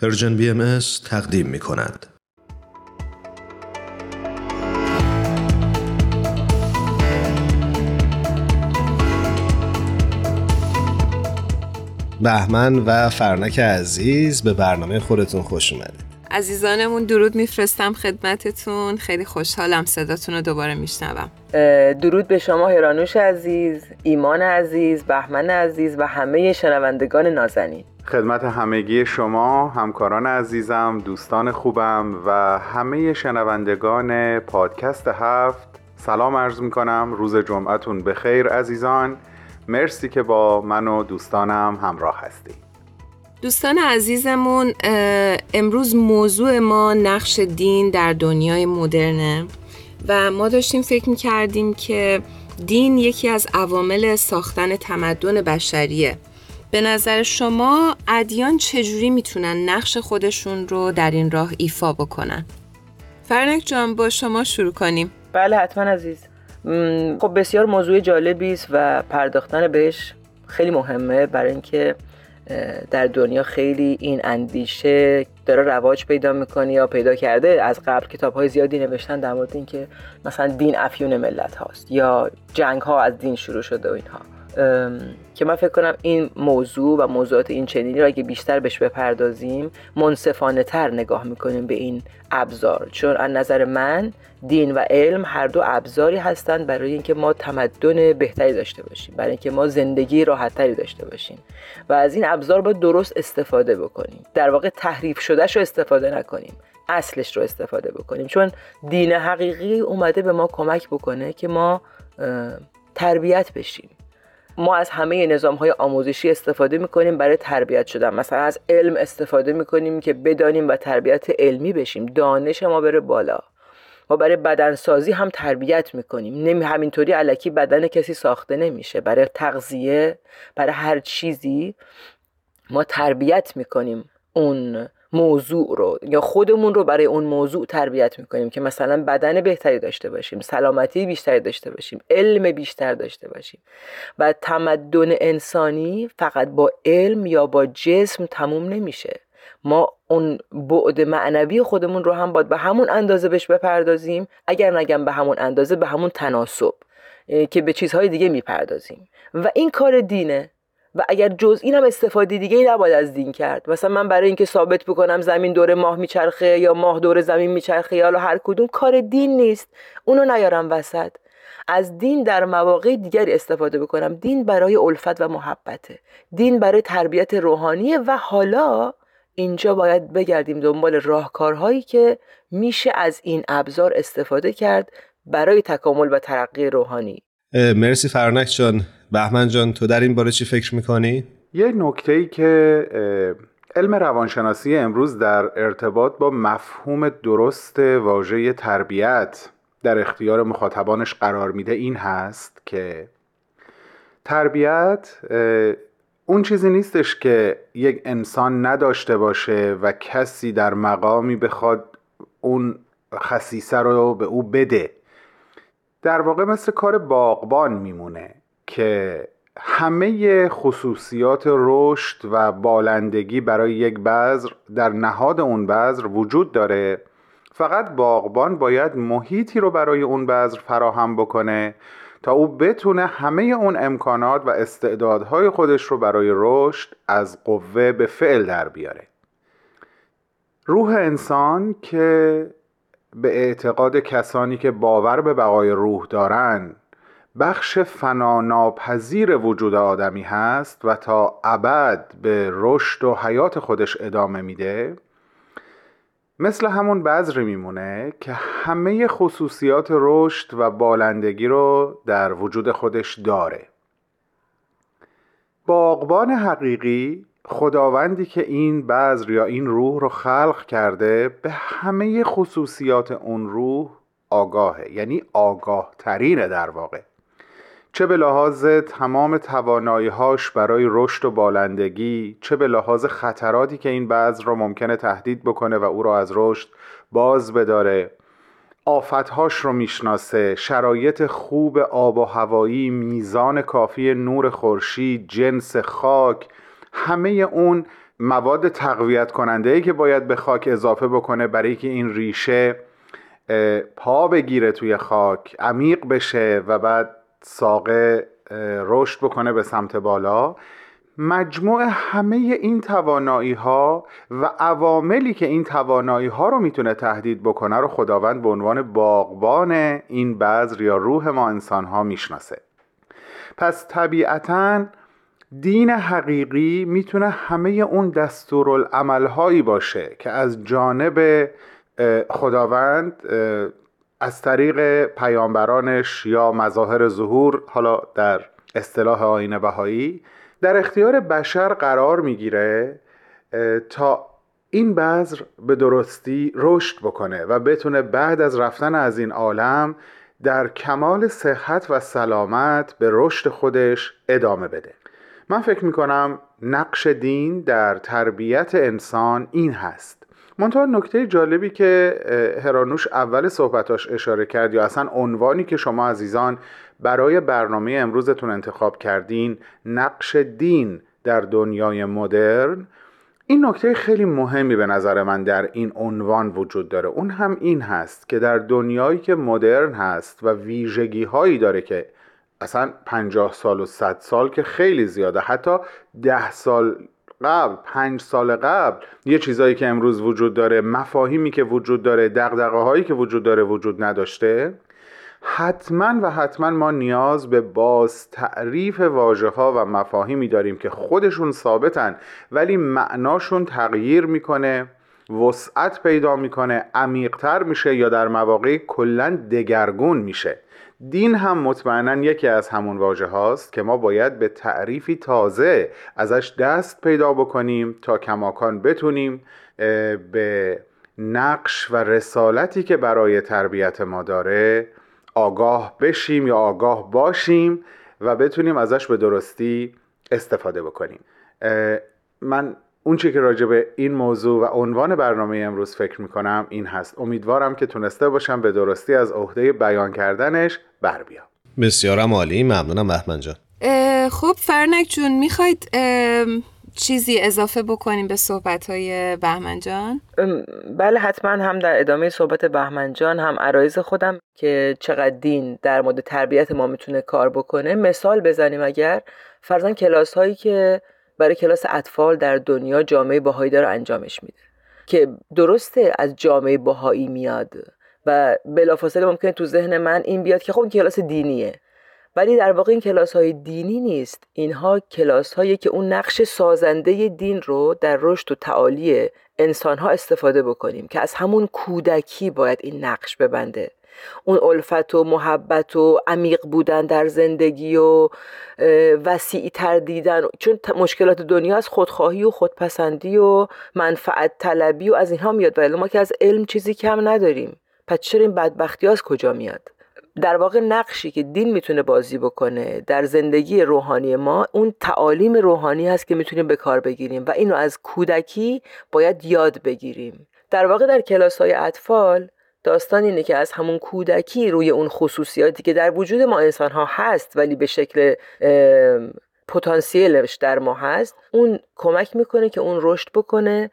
Persian BM تقدیم می کند. بهمن و فرانک عزیز به برنامه خودتون خوش اومدید. عزیزانمون درود میفرستم خدمتتون. خیلی خوشحالم صداتون رو دوباره میشنوم. درود به شما هرانوش عزیز ایمان عزیز بهمن عزیز و همه شنوندگان نازنین. خدمت همگی شما همکاران عزیزم دوستان خوبم و همه شنوندگان پادکست هفت. سلام عرض می کنم روز جمعتون بخیر عزیزان. مرسی که با من و دوستانم همراه هستید. دوستان عزیزمون امروز موضوع ما نقش دین در دنیای مدرنه و ما داشتیم فکر می‌کردیم که دین یکی از عوامل ساختن تمدن بشریه. به نظر شما ادیان چجوری می‌تونن نقش خودشون رو در این راه ایفا بکنن؟ فرنک جان با شما شروع کنیم. بله حتما عزیز. خب بسیار موضوع جالبی است و پرداختن بهش خیلی مهمه برای اینکه در دنیا خیلی این اندیشه داره رواج پیدا می‌کنه یا پیدا کرده. از قبل کتاب های زیادی نوشتن در مورد اینکه مثلا دین افیون ملت هاست یا جنگ ها از دین شروع شده و اینها. که من فکر کنم این موضوع و موضوعات این چنینی را اگه بیشتر بهش بپردازیم منصفانه تر نگاه می‌کنیم به این ابزار. چون از نظر من دین و علم هر دو ابزاری هستند برای اینکه ما تمدن بهتری داشته باشیم برای اینکه ما زندگی راحتتری داشته باشیم و از این ابزار باید درست استفاده بکنیم. در واقع تحریف شدهش رو استفاده نکنیم اصلش رو استفاده بکنیم. چون دین حقیقی اومده به ما کمک بکنه که ما تربیت بشیم. ما از همه نظام های آموزشی استفاده می‌کنیم برای تربیت شدن. مثلا از علم استفاده می‌کنیم که بدانیم و تربیت علمی بشیم. دانش ما بره بالا. ما برای بدنسازی هم تربیت می‌کنیم. نمی همینطوری علکی بدن کسی ساخته نمیشه. برای تغذیه برای هر چیزی ما تربیت می‌کنیم. اون موضوع رو یا خودمون رو برای اون موضوع تربیت می‌کنیم که مثلا بدن بهتری داشته باشیم سلامتی بیشتری داشته باشیم علم بیشتر داشته باشیم. و تمدن انسانی فقط با علم یا با جسم تموم نمیشه. ما اون بعد معنوی خودمون رو هم باید به همون اندازه بهش بپردازیم. اگر نگم به همون اندازه به همون تناسب که به چیزهای دیگه می‌پردازیم. و این کار دینه. و اگر جز این استفاده دیگه ای نباید از دین کرد. مثلا من برای اینکه ثابت بکنم زمین دور ماه میچرخه یا ماه دور زمین میچرخه یا هر کدوم کار دین نیست. اونو نیارم وسط. از دین در مواقع دیگری استفاده بکنم. دین برای الفت و محبته. دین برای تربیت روحانیه و حالا اینجا باید بگردیم دنبال راهکارهایی که میشه از این ابزار استفاده کرد برای تکامل و ترقی روحانی. مرسی فرنک جان بهمن جان تو در این باره چی فکر می‌کنی؟ یه نکته ای که علم روانشناسی امروز در ارتباط با مفهوم درست واژه تربیت در اختیار مخاطبانش قرار میده این هست که تربیت اون چیزی نیستش که یک انسان نداشته باشه و کسی در مقامی بخواد اون خصیصه رو به او بده در واقع مثل کار باغبان میمونه که همه خصوصیات رشد و بالندگی برای یک بذر در نهاد اون بذر وجود داره. فقط باغبان باید محیطی رو برای اون بذر فراهم بکنه تا او بتونه همه اون امکانات و استعدادهای خودش رو برای رشد از قوه به فعل در بیاره. روح انسان که به اعتقاد کسانی که باور به بقای روح دارن بخش فناناپذیر وجود آدمی هست و تا ابد به رشد و حیات خودش ادامه میده. مثل همون بذری میمونه که همه خصوصیات رشد و بالندگی رو در وجود خودش داره. باغبان حقیقی خداوندی که این بذر یا این روح رو خلق کرده به همه خصوصیات اون روح آگاهه یعنی آگاه ترینه در واقع. چه به لحاظ تمام تواناییهاش برای رشد و بالندگی چه به لحاظ خطراتی که این بذر رو ممکنه تهدید بکنه و او را از رشد باز بداره آفتهاش رو می‌شناسه شرایط خوب آب و هوایی میزان کافی نور خورشید جنس خاک همه اون مواد تقویت کننده ای که باید به خاک اضافه بکنه برای که این ریشه پا بگیره توی خاک عمیق بشه و بعد ساقه رشد بکنه به سمت بالا. مجموع همه این توانایی ها و عواملی که این توانایی ها رو می‌تونه تهدید بکنه رو خداوند به عنوان باغبان این بذر یا روح ما انسان ها می‌شناسه. پس طبیعتا دین حقیقی می‌تونه همه اون دستورالعملهایی باشه که از جانب خداوند از طریق پیامبرانش یا مظاهر ظهور حالا در اصطلاح آین بهایی در اختیار بشر قرار می‌گیره تا این بذر به درستی رشد بکنه و بتونه بعد از رفتن از این عالم در کمال صحت و سلامت به رشد خودش ادامه بده. من فکر می‌کنم نقش دین در تربیت انسان این هست. منتها نکته جالبی که هرانوش اول صحبتاش اشاره کرد یا اصلا عنوانی که شما عزیزان برای برنامه امروزتون انتخاب کردین نقش دین در دنیای مدرن این نکته خیلی مهمی به نظر من در این عنوان وجود داره. اون هم این هست که در دنیایی که مدرن هست و ویژگی هایی داره که اصلا پنجاه سال و صد سال که خیلی زیاده. حتی ده سال قبل پنج سال قبل یه چیزایی که امروز وجود داره مفاهیمی که وجود داره دقدقه هایی که وجود داره وجود نداشته حتما و حتما ما نیاز به باز تعریف واجه ها و مفاهیمی داریم که خودشون ثابتن ولی معناشون تغییر می‌کنه وسعت پیدا می‌کنه عمیقتر میشه یا در مواقع کلا دگرگون میشه. دین هم مطمئنا یکی از همون واژه هاست که ما باید به تعریفی تازه ازش دست پیدا بکنیم تا کماکان بتونیم به نقش و رسالتی که برای تربیت ما داره آگاه بشیم یا آگاه باشیم و بتونیم ازش به درستی استفاده بکنیم. من اون چی که راجع به این موضوع و عنوان برنامه امروز فکر می‌کنم این هست. امیدوارم که تونسته باشم به درستی از عهده بیان کردنش بر بیام. بسیارم عالی. ممنونم بهمن جان. خب فرنک جون می‌خواید چیزی اضافه بکنیم به صحبت های بهمن جان؟ بله حتما هم در ادامه صحبت بهمن جان هم عرایز خودم که چقدر دین در مورد تربیت ما می‌تونه کار بکنه مثال بزنیم اگر. فرزن کلاس هایی که برای کلاس اطفال در دنیا جامعه باهایی داره انجامش میده. که درسته از جامعه باهایی میاد و بلافاصله ممکنه تو ذهن من این بیاد که خب این کلاس دینیه. ولی در واقع این کلاس های دینی نیست. اینها کلاس هایی که اون نقش سازنده دین رو در رشد و تعالی انسان ها استفاده بکنیم که از همون کودکی باید این نقش ببنده. اون الفت و محبت و عمیق بودن در زندگی و وسیع تر دیدن. چون مشکلات دنیا از خودخواهی و خودپسندی و منفعت طلبی و از اینها میاد ولی ما که از علم چیزی کم نداریم. پس چرا این بدبختی از کجا میاد؟ در واقع نقشی که دین می‌تونه بازی بکنه در زندگی روحانی ما اون تعالیم روحانی هست که می‌تونیم به کار بگیریم و اینو از کودکی باید یاد بگیریم. در واقع در کلاس های اطفال داستان اینه که از همون کودکی روی اون خصوصیاتی که در وجود ما انسان ها هست ولی به شکل پتانسیلش در ما هست. اون کمک می‌کنه که اون رشد بکنه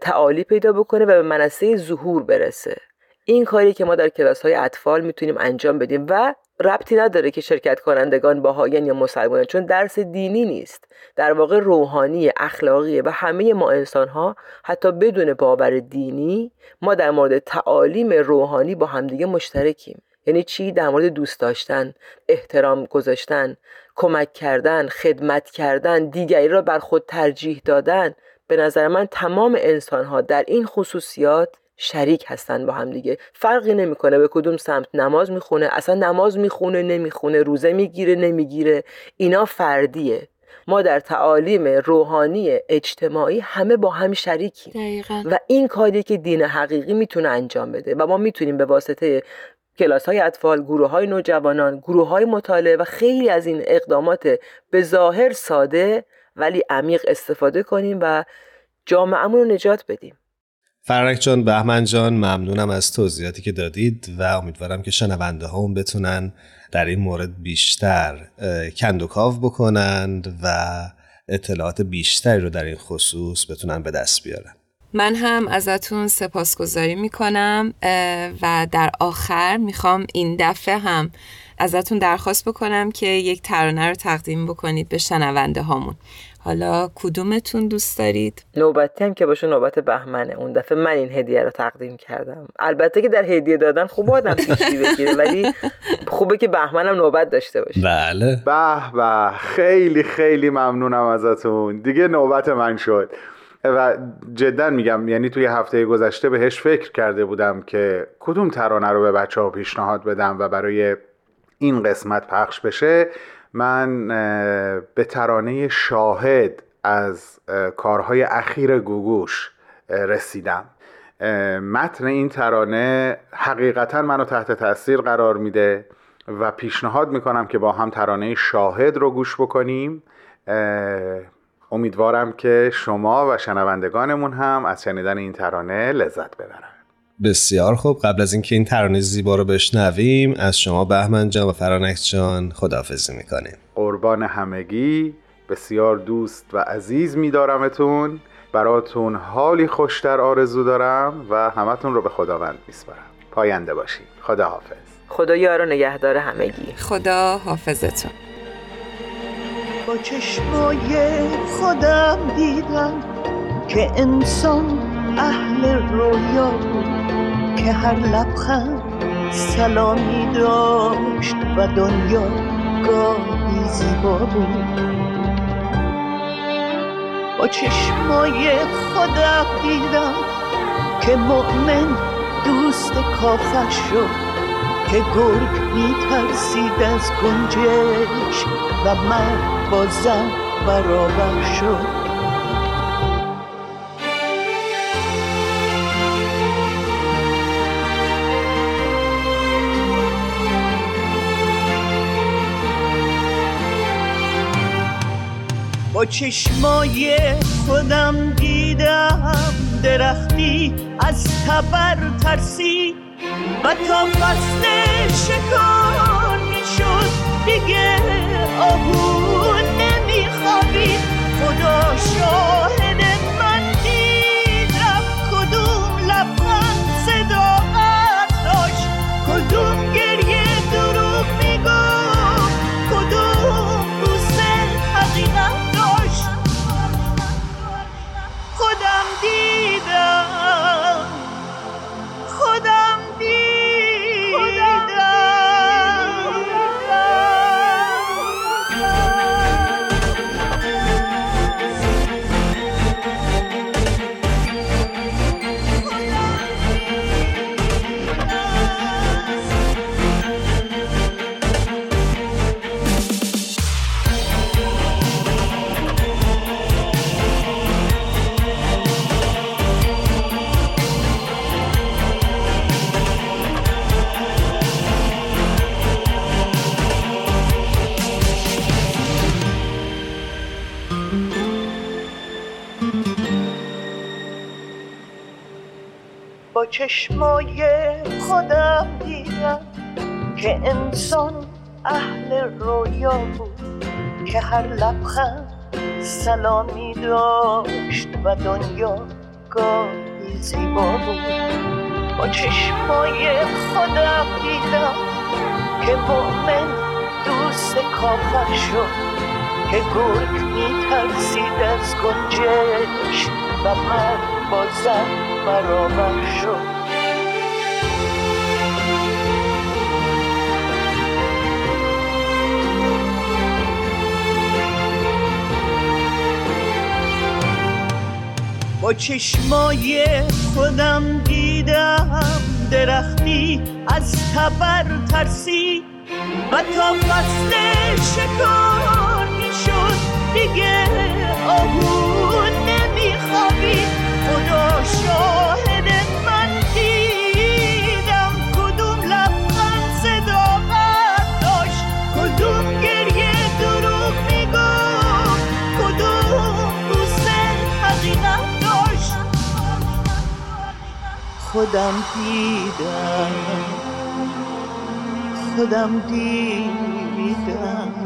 تعالی پیدا بکنه و به منصه ظهور برسه. این کاری که ما در کلاس های اطفال می‌تونیم انجام بدیم و ربطی نداره که شرکت کنندگان باهایان یا مسلمانان چون درس دینی نیست. در واقع روحانی اخلاقی و همه ما انسان ها حتی بدون باور دینی ما در مورد تعالیم روحانی با همدیگه مشترکیم. یعنی چی؟ در مورد دوست داشتن احترام گذاشتن کمک کردن خدمت کردن دیگری را بر خود ترجیح دادن. به نظر من تمام انسان ها در این خصوصیات شریک هستن با هم دیگه. فرقی نمی‌کنه به کدوم سمت نماز می‌خونه اصلا نماز می‌خونه نمی‌خونه روزه می‌گیره نمی‌گیره. اینا فردیه. ما در تعالیم روحانی اجتماعی همه با هم شریکیم. و این کاری که دین حقیقی می‌تونه انجام بده. و ما می‌تونیم به واسطه کلاس های اطفال، گروه های نوجوانان، گروه های مطالعه و خیلی از این اقدامات به ظاهر ساده ولی عمیق استفاده کنیم و جامعهمون رو نجات بدیم. فرنک جان بهمن جان ممنونم از توضیحاتی که دادید و امیدوارم که شنونده هم بتونن در این مورد بیشتر کندوکاو بکنند و اطلاعات بیشتری رو در این خصوص بتونن به دست بیارن. من هم ازتون سپاسگزاری می‌کنم و در آخر می‌خوام این دفعه هم ازتون درخواست بکنم که یک ترانه رو تقدیم بکنید به شنونده هامون. حالا کدومتون دوست دارید؟ نوبتی هم که باشه نوبت بهمنه. اون دفعه من این هدیه رو تقدیم کردم. البته که در هدیه دادن خوب آدم پیشی بگیره ولی خوبه که بهمنم نوبت داشته باشه. بله. به به. خیلی خیلی ممنونم ازتون. دیگه نوبت من شد. و جدا میگم یعنی توی هفته گذشته بهش فکر کرده بودم که کدوم ترانه رو به بچه ها پیشنهاد بدم و برای این قسمت پخش بشه. من به ترانه شاهد از کارهای اخیر گوگوش رسیدم. متن این ترانه حقیقتا منو تحت تاثیر قرار میده و پیشنهاد می‌کنم که با هم ترانه شاهد رو گوش بکنیم. امیدوارم که شما و شنوندگانمون هم از شنیدن این ترانه لذت ببرن. بسیار خوب. قبل از اینکه این ترانه زیبا رو بشنویم از شما بهمن جان و فرانک جان خداحافظی می‌کنیم. قربان همگی. بسیار دوست و عزیز میدارمتون. براتون حالی خوشتر آرزو دارم و همتون رو به خداوند میسپارم. پاینده باشید خدا حافظ خدا یار نگهدار همگی. خدا حافظتون. با چشمای خودم دیدم که انسان اهل رویا که هر لبخند سلامی داشت و دنیا گاهی زیبا بود. با چشمای خودم دیدم که مؤمن دوست کافر شد که گرگ میترسید از گنجش و من با زن برابر شد. چشمای خودم دیدم. درختی از تبر ترسی و تا فصل شکار می‌شد. دیگه آهو نمیخوابید خدا شاهد چشمای خودم دیدم که انسان اهل رویا بود که هر لبخند سلامی داشت و دنیا گاهی زیبا بود. با چشمای خودم دیدم که مؤمن دوست کافر شد که گرگ میترسید از گنجش و من با زن برابر شد. با چشمای خودم دیدم درختی از تبر ترسی و تا فصل شکار می‌شد دیگه آهو. خودم دیدم خودم دیدم.